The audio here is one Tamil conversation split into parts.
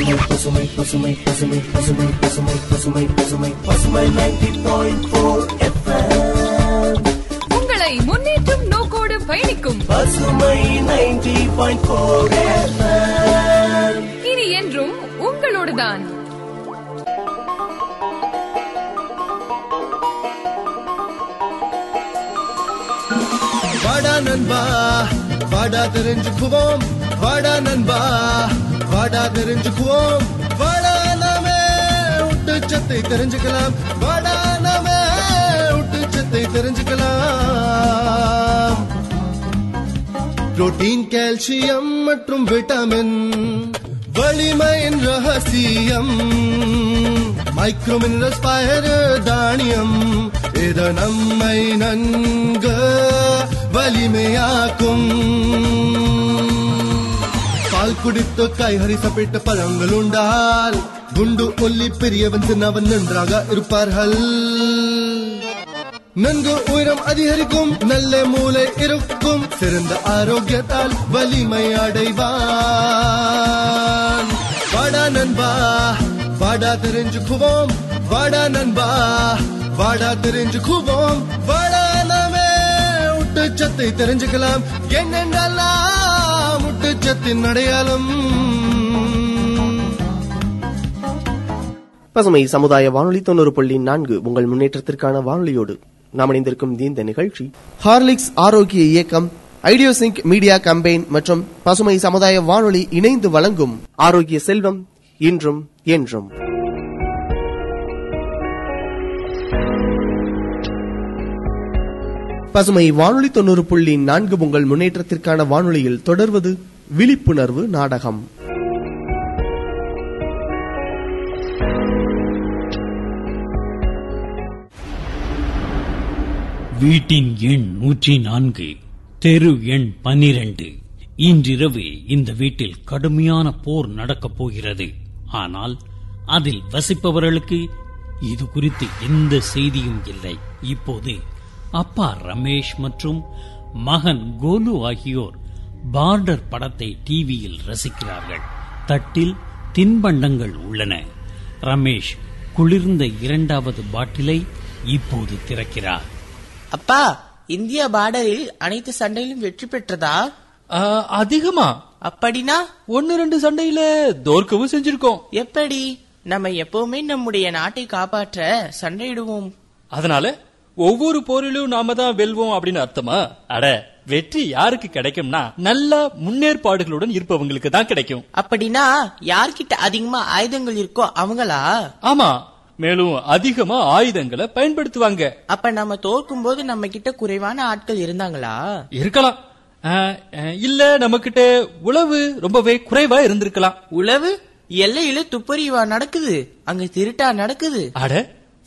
பசுமை பசுமை பசுமை பசுமை பசுமை பசுமை பசுமை பசுமை பசுமை நைன்டி பாயிண்ட் போர் உங்களை முன்னேற்றும் நோக்கோடு பயணிக்கும் பசுமை நைன்டி பாயிண்ட் போர் இனி என்றும் உங்களோடுதான். வாடா நண்பா வாடா தெரிஞ்சுக்குவோம். வாடா நண்பா வாடா தெரிஞ்சுக்குவோம். வாடா நாமே ஊட்டச்சத்தை தெரிஞ்சுக்கலாம். வாடா நாமே ஊட்டச்சத்தை தெரிஞ்சுக்கலாம். புரோட்டீன் கால்சியம் மற்றும் விட்டமின் வலிமையின் ரகசியம் மைக்ரோ மினரல்ஸ் பயறு தானியம் இது நம்மை நன்கு வலிமையாக்கும். பால் குடித்து கைஹரி சாப்பிட்ட பழங்கள் உண்டால் குண்டு ஒல்லி பெரியவன் சின்னவன் நன்றாக இருப்பார்கள் நன்கு உயரம் அதிகரிக்கும் நல்ல மூளை இருக்கும் சிறந்த ஆரோக்கியத்தால் வலிமை அடைவான் வாடா நண்பா வாடா தெரிஞ்சுக்குவோம் வாடா நண்பா வாடா தெரிஞ்சுக்குவோம் வாடா நாமே ஊட்டச்சத்தை தெரிஞ்சுக்கலாம் என்னென்னலாம் ஊட்டச்சத்தின் அடையாளம். பசுமை சமுதாய வானொலி தொண்ணூறு புள்ளி நான்கு உங்கள் முன்னேற்றத்திற்கான வானொலியோடு நாம் இணைந்திருக்கும் இந்த நிகழ்ச்சி. ஹார்லிக்ஸ் ஆரோக்கிய இயக்கம் ஐடியோசிங்க் மீடியா கம்பெயின் மற்றும் பசுமை சமுதாய வானொலி இணைந்து வழங்கும் ஆரோக்கிய செல்வம் இன்றும் என்றும். பசுமை வானொலி தொண்ணூறு புள்ளி நான்கு உங்கள் முன்னேற்றத்திற்கான வானொலியில் தொடர்வது விழிப்புணர்வு நாடகம். வீட்டின் எண் நூற்றி நான்கு தெரு எண் பனிரண்டு. இன்றிரவு இந்த வீட்டில் கடுமையான போர் நடக்கப் போகிறது. ஆனால் அதில் வசிப்பவர்களுக்கு இது குறித்து எந்த செய்தியும் இல்லை. இப்போது அப்பா ரமேஷ் மற்றும் மகன் கோலு ஆகியோர் பார்டர் படத்தை டிவியில் ரசிக்கிறார்கள். தட்டில் தின்பண்டங்கள் உள்ளன. ரமேஷ் குளிர்ந்த இரண்டாவது பாட்டிலை இப்போது திறக்கிறார். அப்பா இந்தியா பார்டரில் அனைத்து சண்டையிலும் வெற்றி பெற்றதா? அதிகமா. அப்படின்னா? ஒன்னு ரெண்டு சண்டையில தோற்கவும் செஞ்சிருக்கோம். எப்படி? நம்ம எப்பவுமே நம்முடைய நாட்டை காப்பாற்ற சண்டையிடுவோம். அதனால ஒவ்வொரு போரிலும் நாம தான் வெல்வோம் அப்படின்னு அர்த்தமா? அட வெற்றி யாருக்கு கிடைக்கும்னா நல்ல முன்னேற்பாடுகளுடன் இருப்பவங்களுக்கு தான் கிடைக்கும். அப்படின்னா யார்கிட்ட அதிகமா ஆயுதங்கள் இருக்கோ அவங்களா? ஆமா மேலும் அதிகமா ஆயுதங்களை பயன்படுத்துவாங்க. அப்ப நம்ம தோற்கும் போது நம்ம கிட்ட குறைவான ஆட்கள் இருந்தாங்களா? இருக்கலாம். இல்ல நம்ம கிட்ட உளவு ரொம்பவே குறைவா இருந்திருக்கலாம். உளவு எல்லையில துப்பறிவா நடக்குது. அங்க திருட்டா நடக்குது. அட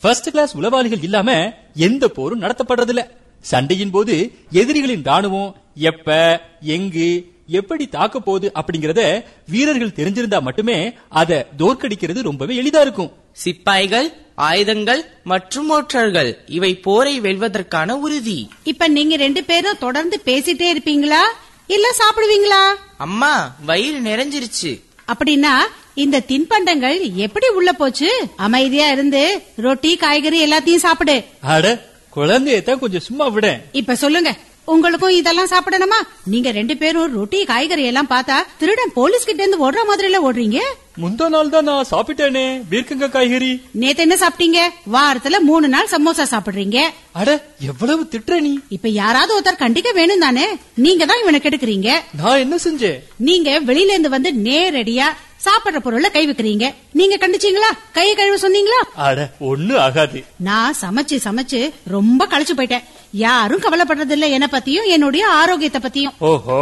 ஃபர்ஸ்ட் கிளாஸ் உளவாளிகள் இல்லாம எந்த போரும் நடத்தப்படுறதில்ல. சண்டையின் போது எதிரிகளின் ராணுவம் எப்ப எங்கு எப்படி தாக்க போகுது அப்படிங்கறத வீரர்கள் தெரிஞ்சிருந்தா மட்டுமே அத தோற்கடிக்கிறது ரொம்பவே எளிதா இருக்கும். சிப்பாய்கள் ஆயுதங்கள் மற்றும் மோற்றர்கள் இவை போரை வெல்வதற்கான உறுதி. இப்ப நீங்க ரெண்டு பேரும் தொடர்ந்து பேசிட்டே இருப்பீங்களா? இல்ல சாப்பிடுவீங்களா? அம்மா வயிறு நிறைஞ்சிருச்சு. அப்படின்னா இந்த தின்பண்டங்கள் எப்படி உள்ள போச்சு? அமைதியா இருந்து ரொட்டி காய்கறி எல்லாத்தையும் சாப்பிடு. அட குழந்தையத்தான் கொஞ்சம் சும்மா விட. இப்ப சொல்லுங்க. உங்களுக்கும் இதெல்லாம் சாப்பிடணுமா? நீங்க ரெண்டு பேரும் ரொட்டி காய்கறி எல்லாம் பார்த்தா திருடன் போலீஸ் கிட்ட இருந்து ஓடுற மாதிரி எல்லாம் ஓடுறீங்க? முந்தா நாள் தான் நான் சாப்பிட்டேனே. பீர்க்கங்க காய்கறி. நேத்து என்ன சாப்பிட்டீங்க? வாரத்துல மூணு நாள் சமோசா சாப்பிடுறீங்க. அட எவ்வளவு திட்டுற நீ? இப்ப யாராவது ஒருத்தர் கண்டிக்க வேணும் தானே? நீங்க தான் இவனை கெடுக்குறீங்க. நான் என்ன செஞ்சேன்? நீங்க வெளியில இருந்து வந்து நேரடியா சாப்பிடுற பொருள்ல கை வைக்கிறீங்க. நீங்க கண்டிச்சீங்களா? கையை கழுவ சொன்னீங்களா? அட ஒண்ணு ஆகாது. நான் சமைச்சு சமைச்சு ரொம்ப களைச்சு போயிட்டேன். யாரும் கவலைப்படுறது இல்ல என்ன பத்தியும் என்னுடைய ஆரோக்கியத்தை பத்தியும். ஓஹோ.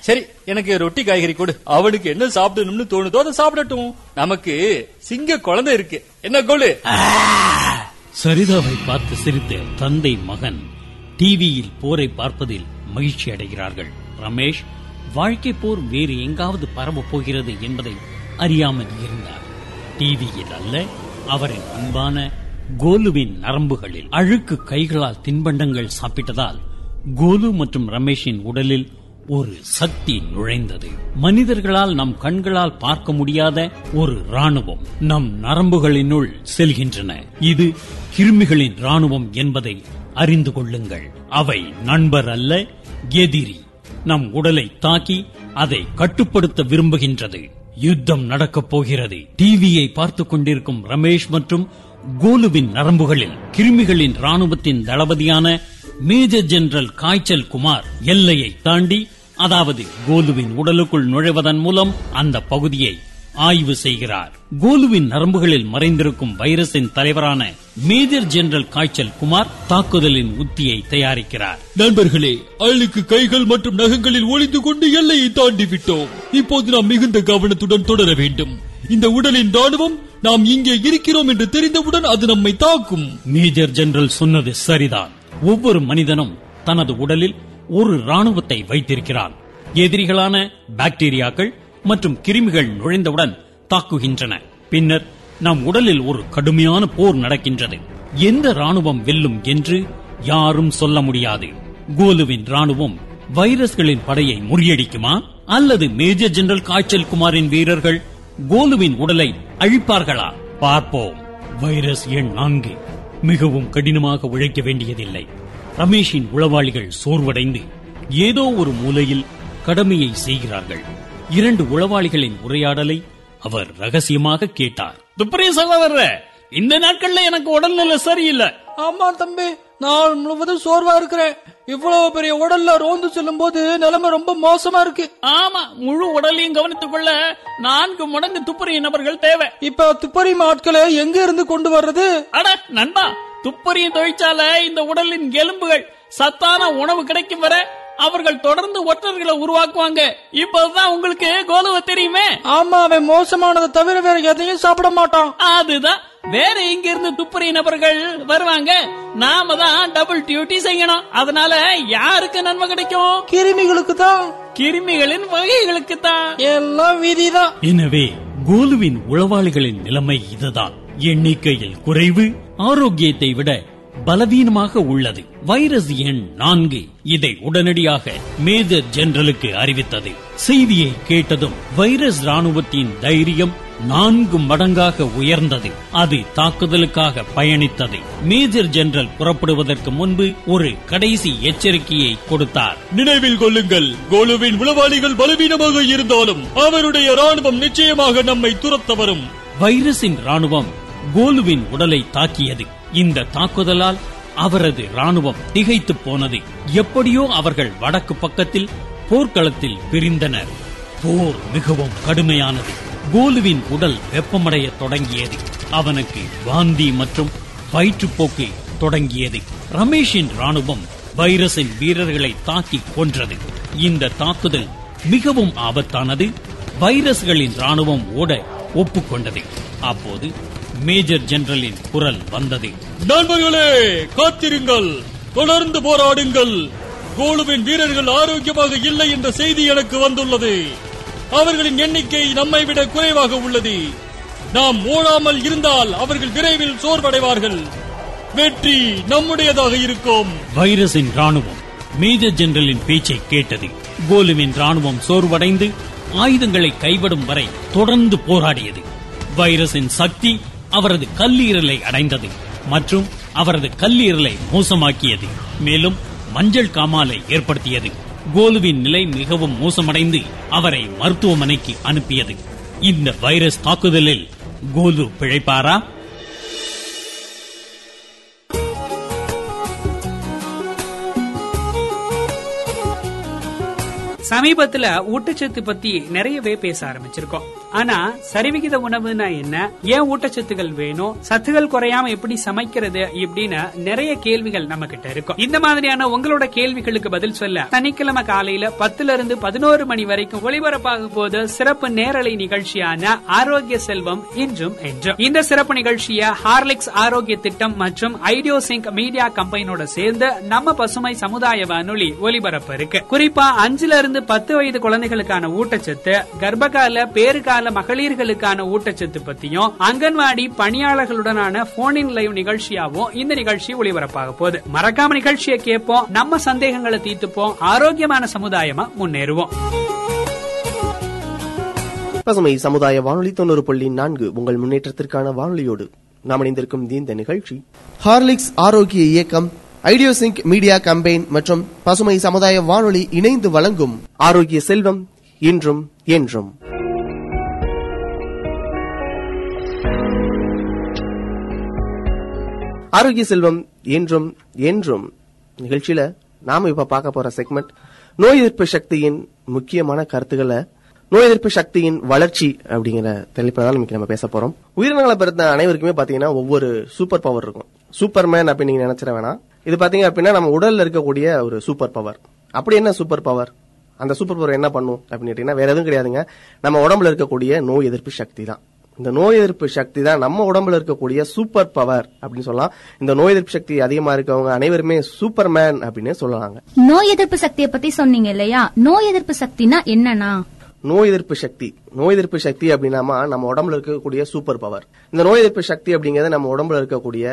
சரி எனக்கு ரொட்டி காய்கறி கொடு. அவனுக்கு என்ன சாப்பிடணும்னு தோணுதோ அதை சாப்பிடட்டும். நமக்கு சிங்க குழந்தை இருக்கு. என்ன கோலு சரிதாவை பார்த்து சிரித்த தந்தை மகன் டிவியில் போரை பார்ப்பதில் மகிழ்ச்சி அடைகிறார்கள். ரமேஷ் வாழ்க்கை போர் வேறு எங்காவது பரவப் போகிறது என்பதை அறியாமல் இருந்தார். டிவியில் அல்ல அவரின் அன்பான கோலுவின் நரம்புகளில் அழுக்கு கைகளால் தின்பண்டங்கள் சாப்பிட்டதால் கோலு மற்றும் ரமேஷின் உடலில் ஒரு சக்தி நுழைந்தது. மனிதர்களால் நம் கண்களால் பார்க்க முடியாத ஒரு ராணுவம் நம் நரம்புகளினுள் செல்கின்றன. இது கிருமிகளின் ராணுவம் என்பதை அறிந்து கொள்ளுங்கள். அவை நண்பர் அல்ல எதிரி. நம் உடலை தாக்கி அதை கட்டுப்படுத்த விரும்புகின்றது. யுத்தம் நடக்கப் போகிறது. டிவியை பார்த்துக் கொண்டிருக்கும் ரமேஷ் மற்றும் கோலுவின் நரம்புகளில் கிருமிகளின் ராணுவத்தின் தளபதியான மேஜர் ஜெனரல் காய்ச்சல் குமார் எல்லையை தாண்டி அதாவது கோலுவின் உடலுக்குள் நுழைவதன் மூலம் அந்த பகுதியை ஆய்வு செய்கிறார். கோலுவின் நரம்புகளில் மறைந்திருக்கும் வைரஸின் தலைவரான மேஜர் ஜெனரல் காய்ச்சல் குமார் தாக்குதலின் உத்தியை தயாரிக்கிறார். நண்பர்களே அழுக்கு கைகள் மற்றும் நகங்களில் ஒளிந்து கொண்டு எல்லையை தாண்டி விட்டோம் இப்போது நாம் மிகுந்த கவனத்துடன் தொடர வேண்டும். இந்த உடலின் ராணுவம் நாம் இங்கே இருக்கிறோம் என்று தெரிந்தவுடன் அது நம்மை தாக்கும். மேஜர் ஜெனரல் சொன்னது சரிதான். ஒவ்வொரு மனிதனும் தனது உடலில் ஒரு ராணுவத்தை வைத்திருக்கிறான். எதிரிகளான பாக்டீரியாக்கள் மற்றும் கிருமிகள் நுழைந்தவுடன் தாக்குகின்றன. பின்னர் நம் உடலில் ஒரு கடுமையான போர் நடக்கின்றது. எந்த ராணுவம் வெல்லும் என்று யாரும் சொல்ல முடியாது. கோலுவின் ராணுவம் வைரஸ்களின் படையை முறியடிக்குமா? அல்லது மேஜர் ஜெனரல் காய்ச்சல் குமாரின் வீரர்கள் கோலுவின் உடலை அழிப்பார்களா? பார்ப்போம். வைரஸ் எண் நான்கு. மிகவும் கடினமாக உழைக்க வேண்டியதில்லை. ரமேஷின் உளவாளிகள் சோர்வடைந்து ஏதோ ஒரு மூலையில் கடமையை செய்கிறார்கள். இரண்டு உளவாளிகளின் உரையாடலை அவர் ரகசியமாக கேட்டார். துப்பரே சகோதர இந்த நாட்கள்ல எனக்கு உடல்நிலை சரியில்லை. ஆமா தம்பி. நாள் முழுவதும் சோர்வா இருக்கிறேன். இவ்வளவு பெரிய உடல்ல ரோந்து செல்லும் போது நிலைமை ரொம்ப மோசமா இருக்கு. ஆமா முழு உடலையும் கவனித்துக் கொள்ள நான்கு மடங்கு துப்பறிய நபர்கள் தேவை. இப்ப துப்பறி ஆட்களை எங்க இருந்து கொண்டு வர்றது? அட நண்பா துப்பறிய தொழிற்சாலை இந்த உடலின் எலும்புகள் சத்தான உணவு கிடைக்கும் வரை அவர்கள் தொடர்ந்து ஒற்றர்களை உருவாக்குவாங்க. இப்பதான் உங்களுக்கு கோலுவ தெரியுமே? ஆமா அவன் மோசமானதை தவிர வேற எதையும் சாப்பிட மாட்டான். அதுதான் வேற எங்க இருந்து துப்புரிய நபர்கள் வருவாங்க. நாம தான் டபுள் டியூட்டி செய்யணும். அதனால யாருக்கு நன்மை கிடைக்கும்? கிருமிகளுக்கு தான் கிருமிகளின் வகைகளுக்கு தான் எல்லாம் விதிதான். எனவே கோலுவின் உளவாளிகளின் நிலைமை இதுதான். எண்ணிக்கையில் குறைவு ஆரோக்கியத்தை விட பலவீனமாக உள்ளது. வைரஸ் எண் நான்கு. இதை உடனடியாக மேஜர் ஜெனரலுக்கு அறிவித்தது. செய்தியை கேட்டதும் வைரஸ் ராணுவத்தின் தைரியம் நான்கு மடங்காக உயர்ந்தது. அது தாக்குதலுக்காக பயணித்தது. மேஜர் ஜெனரல் புறப்படுவதற்கு முன்பு ஒரு கடைசி எச்சரிக்கையை கொடுத்தார். நினைவில் கொள்ளுங்கள் கோலுவின் உளவாளிகள் பலவீனமாக இருந்தாலும் அவருடைய ராணுவம் நிச்சயமாக நம்மை துரத்த வரும். வைரஸின் ராணுவம் கோலுவின் உடலை தாக்கியது. இந்த தாக்குதலால் அவரது ராணுவம் திகைத்து போனது. எப்படியோ அவர்கள் வடக்கு பக்கத்தில் போர்க்களத்தில் பிரிந்தனர். போர் மிகவும் கடுமையானது. கோலுவின் உடல் வெப்பமடைய தொடங்கியது. அவனுக்கு வாந்தி மற்றும் வயிற்றுப்போக்கு தொடங்கியது. ரமேஷின் ராணுவம் வைரஸின் வீரர்களை தாக்கி கொன்றது. இந்த தாக்குதல் மிகவும் ஆபத்தானது. வைரஸ்களின் ராணுவம் ஓட ஒப்புக்கொண்டது அப்போது மேஜர் ஜெனரலின் குரல் வந்தது. நண்பர்களே காத்திருங்கள். தொடர்ந்து போராடுங்கள். கோலுவின் வீரர்கள் ஆரோக்கியமாக இல்லை என்ற செய்தி எனக்கு வந்துள்ளது. அவர்களின் எண்ணிக்கை நம்மை விட குறைவாக உள்ளது. நாம் ஓடாமல் இருந்தால் அவர்கள் விரைவில் சோர்வடைவார்கள். வெற்றி நம்முடையதாக இருக்கும். வைரஸின் ராணுவம் மேஜர் ஜெனரலின் பேச்சை கேட்டது. கோலுவின் ராணுவம் சோர்வடைந்து ஆயுதங்களை கைவிடும் வரை தொடர்ந்து போராடியது. வைரஸின் சக்தி அவரது கல்லீரலை அடைந்தது மற்றும் அவரது கல்லீரலை மோசமாக்கியது. மேலும் மஞ்சள் காமாலை ஏற்படுத்தியது. கோலுவின் நிலை மிகவும் மோசமடைந்து அவரை மருத்துவமனைக்கு அனுப்பியது. இந்த வைரஸ் தாக்குதலில் கோலு பிழைப்பாரா? சமீபத்துல ஊட்டச்சத்து பத்தி நிறையவே பேச ஆரம்பிச்சிருக்கோம். ஆனா சரிவிகித உணவுனா என்ன? ஏன் ஊட்டச்சத்துகள் வேணும்? சத்துகள் குறையாம எப்படி சமைக்கிறது இப்படின்னு நிறைய கேள்விகள் நம்ம கிட்ட இருக்கும். இந்த மாதிரியான உங்களோட கேள்விகளுக்கு பதில் சொல்ல சனிக்கிழமை காலையில பத்துல இருந்து பதினோரு மணி வரைக்கும் ஒளிபரப்பாக போது சிறப்பு நேரலை நிகழ்ச்சியான ஆரோக்கிய செல்வம் இன்றும் என்றும். இந்த சிறப்பு நிகழ்ச்சிய ஹார்லிக்ஸ் ஆரோக்கிய திட்டம் மற்றும் ஐடியோ சிங்க் மீடியா கம்பெனியோட சேர்ந்து நம்ம பசுமை சமுதாய வானொலி ஒலிபரப்பு இருக்கு. குறிப்பா அஞ்சுல இருந்து இருந்து பத்து வயது குழந்தைகளுக்கான ஊட்டச்சத்து கர்ப்பகால பேறுகால மகளிர்களுக்கான ஊட்டச்சத்து பத்தியும் அங்கன்வாடி பணியாளர்களுடனான போனின் லைவ் நிகழ்ச்சியாவும் இந்த நிகழ்ச்சி ஒளிபரப்பாக போகுது. மறக்காம நிகழ்ச்சியை கேட்போம் நம்ம சந்தேகங்களை தீர்த்துப்போம் ஆரோக்கியமான சமுதாயமா முன்னேறுவோம். பசுமை சமுதாய வானொலி தொண்ணூறு புள்ளி நான்கு உங்கள் முன்னேற்றத்திற்கான வானொலியோடு நாம் இணைந்திருக்கும் இந்த நிகழ்ச்சி. ஹார்லிக்ஸ் ஆரோக்கிய இயக்கம் ஐடியோசிங்க் மீடியா கம்பெயின் மற்றும் பசுமை சமுதாய வானொலி இணைந்து வழங்கும் ஆரோக்கிய செல்வம் இன்றும் என்றும். ஆரோக்கிய செல்வம் என்றும் என்றும். நிகழ்ச்சியில நாம இப்ப பார்க்க போற செக்மெண்ட் நோய் எதிர்ப்பு சக்தியின் முக்கியமான கருத்துக்களை நோய் எதிர்ப்பு சக்தியின் வளர்ச்சி அப்படிங்கிற தலைப்பில் தான் நம்ம பேச போறோம். உயிரினங்களை பிறந்த அனைவருக்குமே பாத்தீங்கன்னா ஒவ்வொரு சூப்பர் பவர் இருக்கும். சூப்பர்மேன் அப்படின்னு நீங்க நினைச்சிட வேணாம். இது பாத்தீங்க அப்படின்னா நம்ம உடல்ல இருக்கக்கூடிய ஒரு சூப்பர் பவர் அப்படி என்ன சூப்பர் பவர் அந்த சூப்பர் பவர் என்ன பண்ணும் அப்படின்னு வேற எதுவும் கிடையாதுங்க. நம்ம உடம்புல இருக்கக்கூடிய நோய் எதிர்ப்பு சக்தி தான். இந்த நோய் எதிர்ப்பு சக்தி தான் நம்ம உடம்புல இருக்கக்கூடிய சூப்பர் பவர் அப்படின்னு சொல்லலாம். இந்த நோய் எதிர்ப்பு சக்தி அதிகமா இருக்கவங்க அனைவருமே சூப்பர்மேன் அப்படின்னு சொல்லலாங்க. நோய் எதிர்ப்பு சக்தியை பத்தி சொன்னீங்க இல்லையா? நோய் எதிர்ப்பு சக்தினா என்னன்னா? நோய் எதிர்ப்பு சக்தி. நோய் எதிர்ப்பு சக்தி அப்படின்னாமா நம்ம உடம்புல இருக்கக்கூடிய சூப்பர் பவர் இந்த நோய் எதிர்ப்பு சக்தி அப்படிங்கிறது நம்ம உடம்புல இருக்கக்கூடிய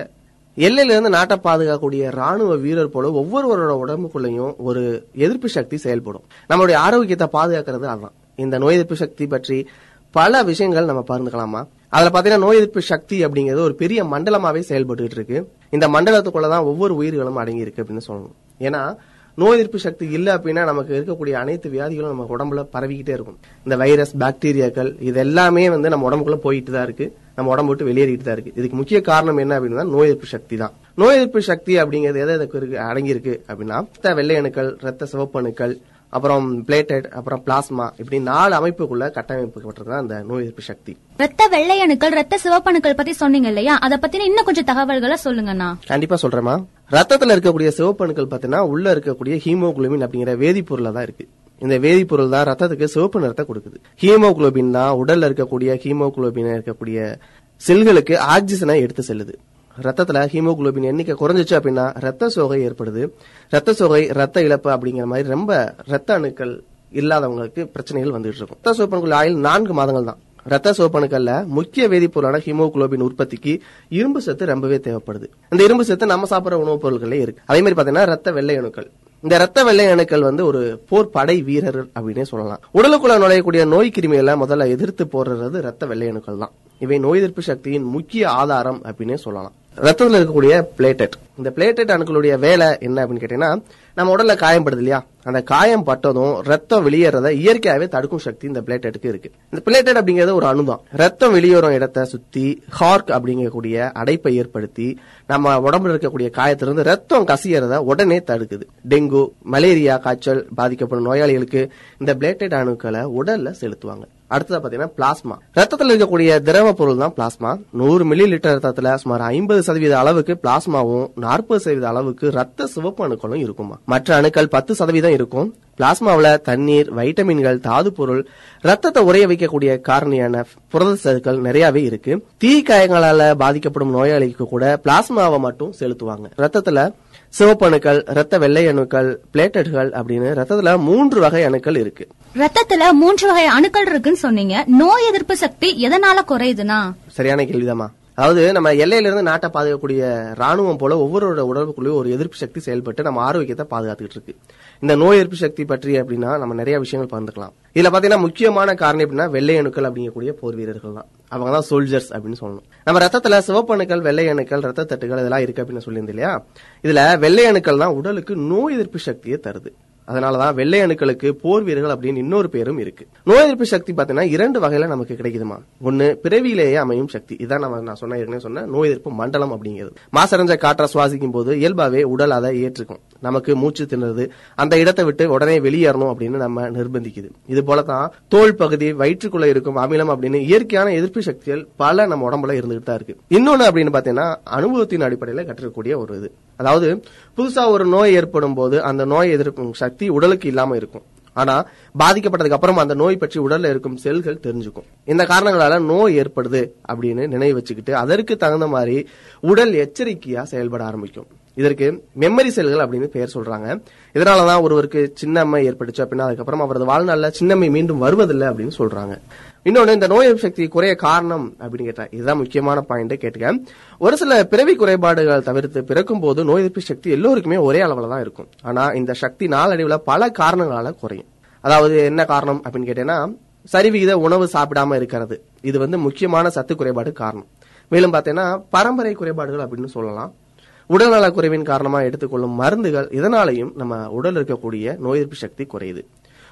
எல்லையிலிருந்து நாட்டை பாதுகாக்கக்கூடிய ராணுவ வீரர் போல ஒவ்வொருவரோட உடம்புக்குள்ளேயும் ஒரு எதிர்ப்பு சக்தி செயல்படும். நம்மளுடைய ஆரோக்கியத்தை பாதுகாக்கிறது அதுதான். இந்த நோய் எதிர்ப்பு சக்தி பற்றி பல விஷயங்கள் நம்ம பகிர்ந்துக்கலாமா? அதுல பாத்தீங்கன்னா நோய் எதிர்ப்பு சக்தி அப்படிங்கிறது ஒரு பெரிய மண்டலமாவே செயல்பட்டு இருக்கு. இந்த மண்டலத்துக்குள்ளதான் ஒவ்வொரு உயிர்களும் அடங்கி இருக்கு அப்படின்னு சொல்லணும். ஏன்னா நோய் எதிர்ப்பு சக்தி இல்ல அப்படின்னா நமக்கு இருக்கக்கூடிய அனைத்து வியாதிகளும் நம்ம உடம்புல பரவிக்கிட்டே இருக்கும். இந்த வைரஸ் பாக்டீரியாக்கள் இது எல்லாமே வந்து நம்ம உடம்புக்குள்ள போயிட்டு தான் இருக்கு. நம்ம உடம்பு விட்டு வெளியேறிட்டு தான் இருக்கு. இதுக்கு முக்கிய காரணம் என்ன அப்படின்னா நோய் எதிர்ப்பு சக்தி தான். நோய் எதிர்ப்பு சக்தி அப்படிங்கிறது எதை எதுக்கு இருக்கு அடங்கி இருக்கு அப்படின்னா ரத்த வெள்ளை அணுக்கள் ரத்த சிவப்பு அணுக்கள் அப்புறம் பிளேட்டட் அப்புறம் பிளாஸ்மா இப்படி நாலு அமைப்புக்குள்ள கட்டமைப்புப்பட்டிருக்கு அந்த நோய் எதிர்ப்பு சக்தி. ரத்த வெள்ளை அணுக்கள் ரத்த சிவப்பணுக்கள் பத்தி சொன்னீங்க இல்லையா? அத பத்தின இன்னும் கொஞ்சம் தகவல்களை சொல்லுங்கண்ணா. கண்டிப்பா சொல்றேமா ரத்தத்தில் இருக்கக்கூடிய சிவப்பணுக்கள் பார்த்தீங்கன்னா உள்ள இருக்கக்கூடிய ஹீமோகுளோபின் அப்படிங்கிற வேதிப்பொருளாக தான் இருக்கு. இந்த வேதிப்பொருள் தான் ரத்தத்துக்கு சிவப்பு நிறத்தை கொடுக்குது. ஹீமோகுளோபின் தான் உடல்ல இருக்கக்கூடிய ஹீமோகுளோபின் இருக்கக்கூடிய செல்களுக்கு ஆக்சிஜனை எடுத்து செல்லுது. ரத்தத்துல ஹீமோகுளோபின் எண்ணிக்கை குறைஞ்சிச்சு அப்படின்னா ரத்த சோகை ஏற்படுது. ரத்த சோகை ரத்த இழப்பு அப்படிங்கிற மாதிரி ரொம்ப ரத்த அணுக்கள் இல்லாதவங்களுக்கு பிரச்சனைகள் வந்துட்டு இருக்கும். ரத்த சிவப்பணுக்குள்ள ஆயில் நான்கு மாதங்கள் தான். ரத்த சிவப்பணுக்கள்ல முக்கிய வேதிப்பொருளான ஹீமோகுளோபின் உற்பத்திக்கு இரும்பு சத்து ரொம்பவே தேவைப்படுது. இந்த இரும்பு சத்து நம்ம சாப்பிட்ற உணவுப் பொருட்களே இருக்கு. அதே மாதிரி பாத்தீங்கன்னா ரத்த வெள்ளை அணுக்கள். இந்த ரத்த வெள்ளை அணுக்கள் வந்து ஒரு போர் படை வீரர் அப்படின்னே சொல்லலாம். உடலுக்குள்ள நுழையக்கூடிய நோய் கிருமிகளை முதல்ல எதிர்த்து போடுறது ரத்த வெள்ளை அணுக்கள் தான் இவை நோய் எதிர்ப்பு சக்தியின் முக்கிய ஆதாரம் அப்படின்னே சொல்லலாம். ரத்தத்தில் இருக்கக்கூடிய பிளேட்டட் இந்த பிளேட்டட் அணுக்களுடைய வேலை என்ன அப்படின்னு கேட்டீங்கன்னா நம்ம உடல்ல காயம்படுது இல்லையா? அந்த காயம் பட்டதும் ரத்தம் வெளியேறத இயற்கையாவே தடுக்கும் சக்தி இந்த பிளேட்டடுக்கு இருக்கு. இந்த பிளேட்டட் அப்படிங்கிறது ஒரு அணுதான். ரத்தம் வெளியேறும் இடத்தை சுத்தி ஹார்க் அப்படிங்கக்கூடிய அடைப்பை ஏற்படுத்தி நம்ம உடம்புல இருக்கக்கூடிய காயத்திலிருந்து ரத்தம் கசியறத உடனே தடுக்குது. டெங்கு மலேரியா காய்ச்சல் பாதிக்கப்படும் நோயாளிகளுக்கு இந்த பிளேட்டட் அணுக்களை உடல்ல செலுத்துவாங்க. அடுத்தது பாத்தீங்கன்னா பிளாஸ்மா ரத்தத்தில் இருக்கக்கூடிய திரவ பொருள் தான் பிளாஸ்மா நூறு மில்லி லிட்டர் ரத்தத்துல சுமார் ஐம்பது சதவீத அளவுக்கு பிளாஸ்மாவும் நாற்பது சதவீத அளவுக்கு ரத்த சிவப்பு அணுக்களும் இருக்குமா? மற்ற அணுக்கள் பத்து சதவீதம் இருக்கும். பிளாஸ்மாவில் தண்ணீர் வைட்டமின்கள் தாது பொருள் ரத்தத்தை உறைய வைக்கக்கூடிய காரணியான புரத சத்துக்கள் நிறையவே இருக்கு. தீ காயங்களால பாதிக்கப்படும் நோயாளிக்கு கூட பிளாஸ்மாவை மட்டும் செலுத்துவாங்க. ரத்தத்துல சிவப்பு அணுக்கள் ரத்த வெள்ளை அணுக்கள் பிளேட்டட்கள் அப்படின்னு ரத்தத்துல மூன்று வகை அணுக்கள் இருக்கு. ரத்தத்துல மூன்று வகை அணுக்கள் இருக்குன்னு சொன்னீங்க. நோய் எதிர்ப்பு சக்தி எதனால குறையுதுன்னா? சரியான கேள்விதாம்மா. அதாவது நம்ம எல்லையில இருந்து நாட்டை பாதுகாக்கக்கூடிய ராணுவம் போல ஒவ்வொருவரோட உடம்புக்குள்ளேயும் ஒரு எதிர்ப்பு சக்தி செயல்பட்டு நம்ம ஆரோக்கியத்தை பாதுகாத்துக்கிட்டு இருக்கு. இந்த நோய் எதிர்ப்பு சக்தி பற்றி அப்படின்னா நம்ம நிறைய விஷயங்கள் பகிர்ந்துக்கலாம். இதுல பாத்தீங்கன்னா முக்கியமான காரணம் எப்படின்னா வெள்ளை அணுக்கள் அப்படிங்கக்கூடிய போர் வீரர்கள் தான் அவங்க தான் சோல்ஜர்ஸ் அப்படின்னு சொல்லணும். நம்ம ரத்தத்துல சிவப்பணுக்கள் வெள்ளை அணுக்கள் ரத்த தட்டுகள் இதெல்லாம் இருக்கு அப்படின்னு சொல்லியிருந்தோம் இல்லையா? இதுல வெள்ளை அணுக்கள் தான் உடலுக்கு நோய் எதிர்ப்பு சக்தியை தருது. அதனாலதான் வெள்ளை அணுக்களுக்கு போர் வீரர்கள் அப்படின்னு இன்னொரு பேரும் இருக்கு. நோய் எதிர்ப்பு சக்தி பாத்தீங்கன்னா இரண்டு வகையில நமக்கு கிடைக்குதுமா. ஒன்னு பிறவியிலேயே அமையும் சக்தி. இதான் நம்ம நான் சொன்ன ஏற்கனவே சொன்ன நோய் எதிர்ப்பு மண்டலம் அப்படிங்கிறது. மாசடைஞ்ச காற்றை சுவாசிக்கும் போது இயல்பாவே உடல் அதை ஏற்றுக்கும். நமக்கு மூச்சு திணறது. அந்த இடத்தை விட்டு உடனே வெளியேறணும் அப்படின்னு நம்ம நிர்பந்திக்குது. இது போலதான் தோல் பகுதி வயிற்றுக்குள்ள இருக்கும் அமிலம் அப்படின்னு இயற்கையான எதிர்ப்பு சக்திகள் பல நம்ம உடம்புல இருந்துகிட்டு தான் இருக்கு. இன்னொன்னு அப்படின்னு பாத்தீங்கன்னா அனுபவத்தின் அடிப்படையில கற்றுக்கக்கூடிய ஒரு இது. அதாவது புதுசா ஒரு நோய் ஏற்படும் போது அந்த நோய் எதிர்க்கும் சக்தி உடலுக்கு இல்லாம இருக்கும். ஆனா பாதிக்கப்பட்டதுக்கு அப்புறம் அந்த நோய் பற்றி உடல்ல இருக்கும் செல்கள் தெரிஞ்சுக்கும். இந்த காரணங்களால நோய் ஏற்படுது அப்படின்னு நினைவு வச்சுக்கிட்டு அதற்கு தகுந்த மாதிரி உடல் எச்சரிக்கையா செயல்பட ஆரம்பிக்கும். இதற்கு மெமரி செல்கள் அப்படின்னு பெயர் சொல்றாங்க. இதனாலதான் ஒருவருக்கு சின்னம்மை ஏற்பட்டுச்சு அப்படின்னா அதுக்கப்புறம் அவரது வாழ்நாள்ல சின்னம்மை மீண்டும் வருவதில்லை அப்படின்னு சொல்றாங்க. இன்னொன்னு இந்த நோய் எதிர்ப்பு சக்தி குறைய காரணம் அப்படின்னு கேட்டா இதுதான் முக்கியமான பாயிண்ட் கேட்டுக்க. ஒரு சில பிறவி குறைபாடுகள் தவிர்த்து பிறக்கும் போது நோய் எதிர்ப்பு சக்தி எல்லோருக்குமே ஒரே அளவுல தான் இருக்கும். ஆனா இந்த சக்தி நாளடைவுல பல காரணங்களால குறையும். அதாவது என்ன காரணம் அப்படின்னு கேட்டேன்னா சரிவிகித உணவு சாப்பிடாம இருக்கிறது. இது வந்து முக்கியமான சத்து குறைபாடு காரணம். மேலும் பார்த்தீங்கன்னா பரம்பரை குறைபாடுகள் அப்படின்னு சொல்லலாம். உடல்நலக் குறைவின் காரணமாக எடுத்துக்கொள்ளும் மருந்துகள் இதனாலையும் நம்ம உடல் இருக்கக்கூடிய நோய் எதிர்ப்பு சக்தி குறையுது.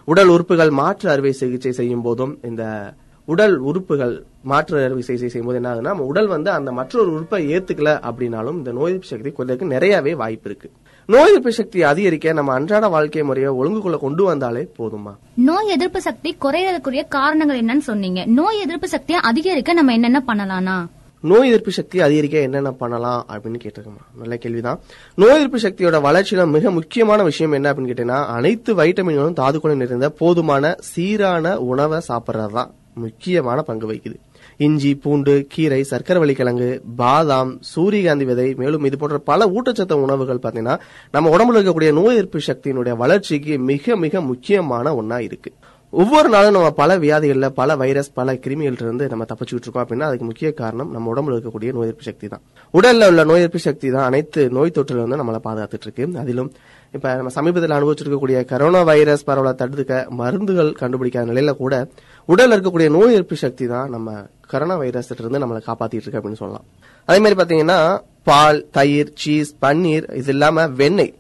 உடல் உறுப்புகள் மாற்று அறுவை சிகிச்சை செய்யும் போதும் இந்த உடல் உறுப்புகள் மாற்று அறுவை சிகிச்சை செய்யும் போது என்ன ஆகுதுன்னா நம்ம உடல் வந்து அந்த மற்றொரு உறுப்பை ஏத்துக்கல அப்படின்னாலும் இந்த நோய் எதிர்ப்பு சக்தி குறைக்கு நிறையவே வாய்ப்பு இருக்கு. நோய் எதிர்ப்பு சக்தி அதிகரிக்க நம்ம அன்றாட வாழ்க்கை முறையை ஒழுங்குக்குள்ள கொண்டு வந்தாலே போதுமா? நோய் எதிர்ப்பு சக்தி குறையறதுக்குரிய காரணங்கள் என்னன்னு சொன்னீங்க. நோய் எதிர்ப்பு சக்தியை அதிகரிக்க நம்ம என்னென்ன பண்ணலாம்னா நோய் எதிர்ப்பு சக்தி அதிகரிக்க என்னென்ன பண்ணலாம் அப்படின்னு கேட்டிருக்கோமா நல்ல கேள்விதான். நோய் எதிர்ப்பு சக்தியோட வளர்ச்சியில மிக முக்கியமான விஷயம் என்ன அப்படின்னு கேட்டீங்கன்னா அனைத்து வைட்டமின்களும் தாதுக்குள்ள நிறைந்த போதுமான சீரான உணவை சாப்பிட்றது தான் முக்கியமான பங்கு வகிக்குது. இஞ்சி பூண்டு கீரை சர்க்கரை கிழங்கு பாதாம் சூரியகாந்தி விதை மேலும் இது போன்ற பல ஊட்டச்சத்து உணவுகள் பாத்தீங்கன்னா நம்ம உடம்புல இருக்கக்கூடிய நோய் எதிர்ப்பு சக்தியினுடைய வளர்ச்சிக்கு மிக மிக முக்கியமான ஒண்ணா இருக்கு. ஒவ்வொரு நாளும் நம்ம பல வியாதிகளில் பல வைரஸ் பல கிருமிகள் இருந்து நம்ம தப்பிச்சுக்கிட்டு இருக்கோம் அப்படின்னா அதுக்கு முக்கிய காரணம் நம்ம உடம்புல இருக்கக்கூடிய நோய் எதிர்ப்பு சக்தி தான். உடல்ல உள்ள நோய் எதிர்ப்பு சக்தி தான் அனைத்து நோய் தொற்றுல இருந்து நம்மளை பாதுகாத்துட்டு இருக்கு. அதிலும் இப்ப நம்ம சமீபத்தில் அனுபவிச்சிருக்கக்கூடிய கரோனா வைரஸ் பரவலை தடுக்க மருந்துகள் கண்டுபிடிக்காத நிலையில கூட உடல்ல இருக்கக்கூடிய நோய் எதிர்ப்பு சக்தி தான் நம்ம கரோனா வைரஸ் இருந்து நம்மளை காப்பாத்திட்டு இருக்கு அப்படின்னு சொல்லலாம். அதே மாதிரி பாத்தீங்கன்னா பால் தயிர் சீஸ் பன்னீர் இது இல்லாம வெண்ணெய்.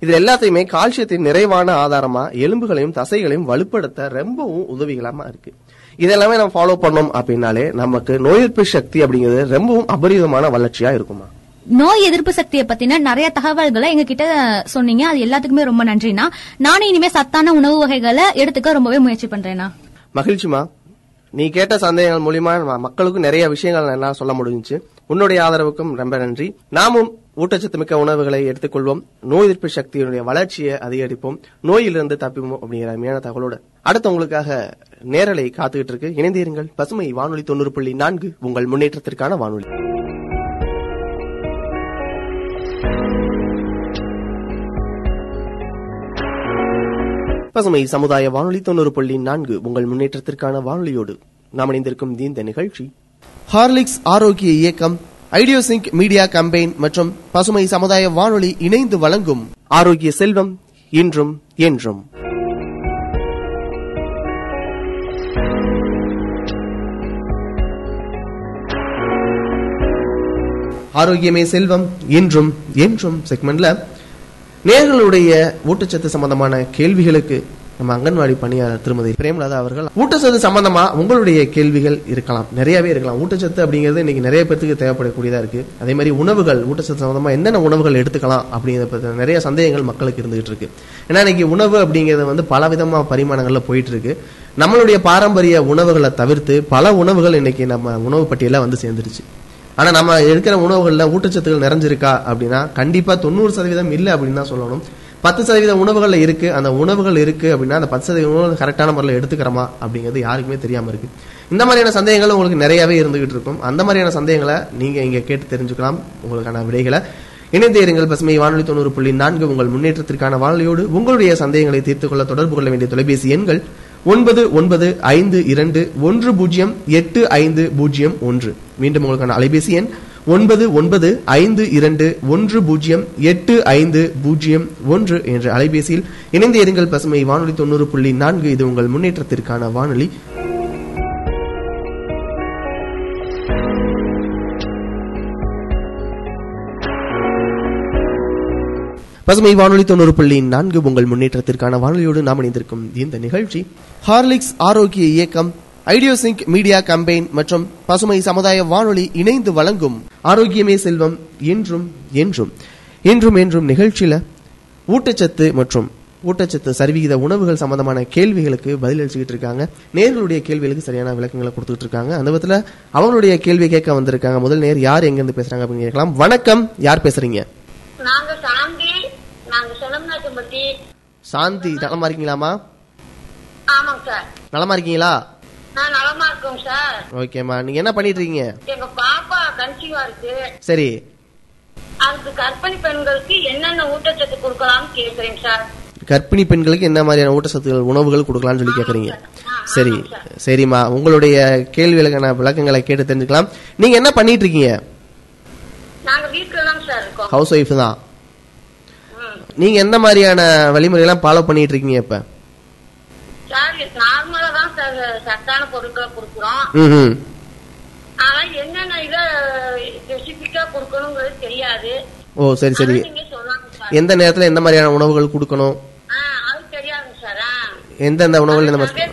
இது எல்லாத்தையுமே கால்சியத்தின் நிறைவான ஆதாரமா எலும்புகளையும் தசைகளையும் வலுப்படுத்த ரொம்பவும் உதவிகரமா இருக்கு. இதெல்லாமே நம்ம ஃபாலோ பண்ணோம் அப்படின்னாலே நமக்கு நோய் எதிர்ப்பு சக்தி அப்படிங்கிறது ரொம்பவும் அபரிதமான வளர்ச்சியா இருக்குமா? நோய் எதிர்ப்பு சக்தியை பத்தின நிறைய தகவல்களை எங்க கிட்ட சொன்னீங்க. அது எல்லாத்துக்குமே ரொம்ப நன்றிண்ணா. நானும் இனிமே சத்தான உணவு வகைகளை எடுத்துக்க ரொம்பவே முயற்சி பண்றேன்னா மகிழ்ச்சிமா நீ கேட்ட சந்தேகங்கள் மூலியமா மக்களுக்கும் நிறைய விஷயங்கள் எல்லாம் சொல்ல முடிஞ்சுச்சு. உன்னுடைய ஆதரவுக்கும் ரொம்ப நன்றி. நாமும் ஊட்டச்சத்து மிக்க உணவுகளை எடுத்துக்கொள்வோம். நோய் எதிர்ப்பு சக்தியினுடைய வளர்ச்சியை அதிகரிப்போம். நோயிலிருந்து தப்பிப்போம் அப்படிங்கிற அருமையான தகவலோட அடுத்து உங்களுக்காக நேரலை காத்துக்கிட்டு இருக்கு. இணைந்திருங்கள். பசுமை வானொலி தொண்ணூறு புள்ளி நான்கு உங்கள் முன்னேற்றத்திற்கான வானொலி. பசுமை சமுதாய வானொலி தொண்ணூறு புள்ளி நான்கு உங்கள் முன்னேற்றத்திற்கான வானொலியோடு நாம் இணைந்திருக்கும் இந்த நிகழ்ச்சி. ஹார்லிக்ஸ் ஆரோக்கிய இயக்கம் ஐடியோசிங்க் மீடியா கம்பெயின் மற்றும் பசுமை சமுதாய வானொலி இணைந்து வழங்கும் ஆரோக்கிய செல்வம் இன்றும் என்றும். ஆரோக்கியமே செல்வம் இன்றும் என்றும் செக்மெண்ட்ல நேர்களுடைய ஊட்டச்சத்து சம்பந்தமான கேள்விகளுக்கு நம்ம அங்கன்வாடி பணியாளர் திருமதி பிரேமலதா அவர்கள் ஊட்டச்சத்து சம்பந்தமா உங்களுடைய கேள்விகள் இருக்கலாம். நிறையவே இருக்கலாம். ஊட்டச்சத்து அப்படிங்கிறது இன்னைக்கு நிறைய பேருக்கு தேவைப்படக்கூடியதா இருக்கு. அதே மாதிரி உணவுகள் ஊட்டச்சத்து சம்பந்தமா என்னென்ன உணவுகள் எடுத்துக்கலாம் அப்படிங்கிறத பத்தி நிறைய சந்தேகங்கள் மக்களுக்கு இருந்துகிட்டு இருக்கு. ஏன்னா இன்னைக்கு உணவு அப்படிங்கிறது வந்து பல விதமா பரிமாணங்கள்ல போயிட்டு இருக்கு. நம்மளுடைய பாரம்பரிய உணவுகளை தவிர்த்து பல உணவுகள் இன்னைக்கு நம்ம உணவு பட்டியல வந்து சேர்ந்துருச்சு. ஆனா நம்ம எடுக்கிற உணவுகள்ல ஊட்டச்சத்துக்கள் நிறைஞ்சிருக்கா அப்படின்னா கண்டிப்பா தொண்ணூறு சதவீதம் இல்லை அப்படின்னு தான் சொல்லணும். பத்து சதவீத உணவுகள்ல இருக்கு. அந்த உணவுகள் இருக்கு அப்படின்னா அந்த பத்து சதவீத உணவுகள் கரெக்டான முறையில் எடுத்துக்கிறோமா அப்படிங்கிறது யாருக்குமே தெரியாம இருக்கு. இந்த மாதிரியான சந்தேகங்கள் உங்களுக்கு நிறையவே இருந்துகிட்டு இருக்கும். அந்த மாதிரியான சந்தேகங்களை நீங்க இங்க கேட்டு தெரிஞ்சுக்கலாம். உங்களுக்கான விடைகளை. இணைந்து இருங்கள். பசுமை வானொலி தொண்ணூறு புள்ளி நான்கு உங்கள் முன்னேற்றத்திற்கான வானொலியோடு உங்களுடைய சந்தேகங்களை தீர்த்துக் கொள்ள தொடர்பு கொள்ள வேண்டிய தொலைபேசி எண்கள் ஒன்பது ஒன்பது ஐந்து இரண்டு ஒன்று பூஜ்ஜியம் எட்டு ஐந்து பூஜ்ஜியம் ஒன்று. மீண்டும் உங்களுக்கான அலைபேசி எண் ஒன்பது ஒன்பது ஐந்து இரண்டு ஒன்று பூஜ்ஜியம் எட்டு ஐந்து பூஜ்ஜியம் ஒன்று என்ற அலைபேசியில் இணைந்து இருங்கள் பசுமை வானொலி தொண்ணூறு புள்ளி நான்கு. இது உங்கள் முன்னேற்றத்திற்கான வானொலி. பசுமை வானொலி தொண்ணூறு புள்ளி நான்கு உங்கள் முன்னேற்றத்திற்கான வானொலியோடு நாம் இணைந்திருக்கும் இந்த நிகழ்ச்சி. ஹார்லிக்ஸ் ஆரோக்கிய இயக்கம் ஐடியோசிங்க் மீடியா கம்பெயின் மற்றும் பசுமை சமுதாய வானொலி இணைந்து வழங்கும் ஆரோக்கியமே செல்வம் என்றும் என்றும் என்றும் என்றும் நிகழ்ச்சியில ஊட்டச்சத்து மற்றும் ஊட்டச்சத்து சரிவிகித உணவுகள் சம்பந்தமான கேள்விகளுக்கு பதிலளிச்சுக்கிட்டு இருக்காங்க. நேர்களுடைய கேள்விகளுக்கு சரியான விளக்கங்களை கொடுத்துட்டு இருக்காங்க. அந்த விதத்துல அவங்களுடைய கேள்வி கேட்க வந்திருக்காங்க. முதல் நேர் யார் எங்க இருந்து பேசுறாங்க அப்படின்னு கேட்கலாம். வணக்கம். யார் பேசுறீங்க? நாங்க சாந்தி. நாங்க செலம்நாச்சம்பட்டி சாந்தி. நலமா இருக்கீங்களாமா ஆமாங்க சார். நலமா இருக்கீங்களா? நலமா இருக்கோம் சார். ஓகேம்மா. நீங்க என்ன பண்ணிட்டு இருக்கீங்க எங்க பாப்பா கன்சீவா இருக்கு. சரி. அதுக்கு கர்ப்பிணி பெண்களுக்கு என்னென்ன ஊட்டச்சத்து கொடுக்கலாம்னு கேக்குறேன் சார். கர்ப்பிணி பெண்களுக்கு என்ன மாதிரியான ஊட்டச்சத்துகள் உணவுகள் கொடுக்கலாம்னு சொல்லி கேக்குறீங்க. சரி. சரிம்மா. உங்களுடைய கேள்விகளுக்கான விளக்கங்களை கேட்டு தெரிஞ்சுக்கலாம். நீங்க என்ன பண்ணிட்டு இருக்கீங்க ஹவுஸ் ஒய்ஃப் தான். நீங்க எந்த மாதிரியான வழிமுறையெல்லாம் ஃபாலோ பண்ணிட்டு இருக்கீங்க இப்ப? சார் நார்மலா தான் சார் சத்தான பொருட்களை கொடுக்குறோம். ம் ஆனா என்னென்ன இத ஸ்பெசிபிக்கா கொடுக்கணுங்கிறது தெரியாது. ஓ சரி சரி. எந்த நேரத்துல எந்த மாதிரியான உணவுகள் கொடுக்கணும்? ஆ, அது தெரியாதுங்க சார் ஆ. எந்தெந்த உணவுகள் இந்த மாதிரி?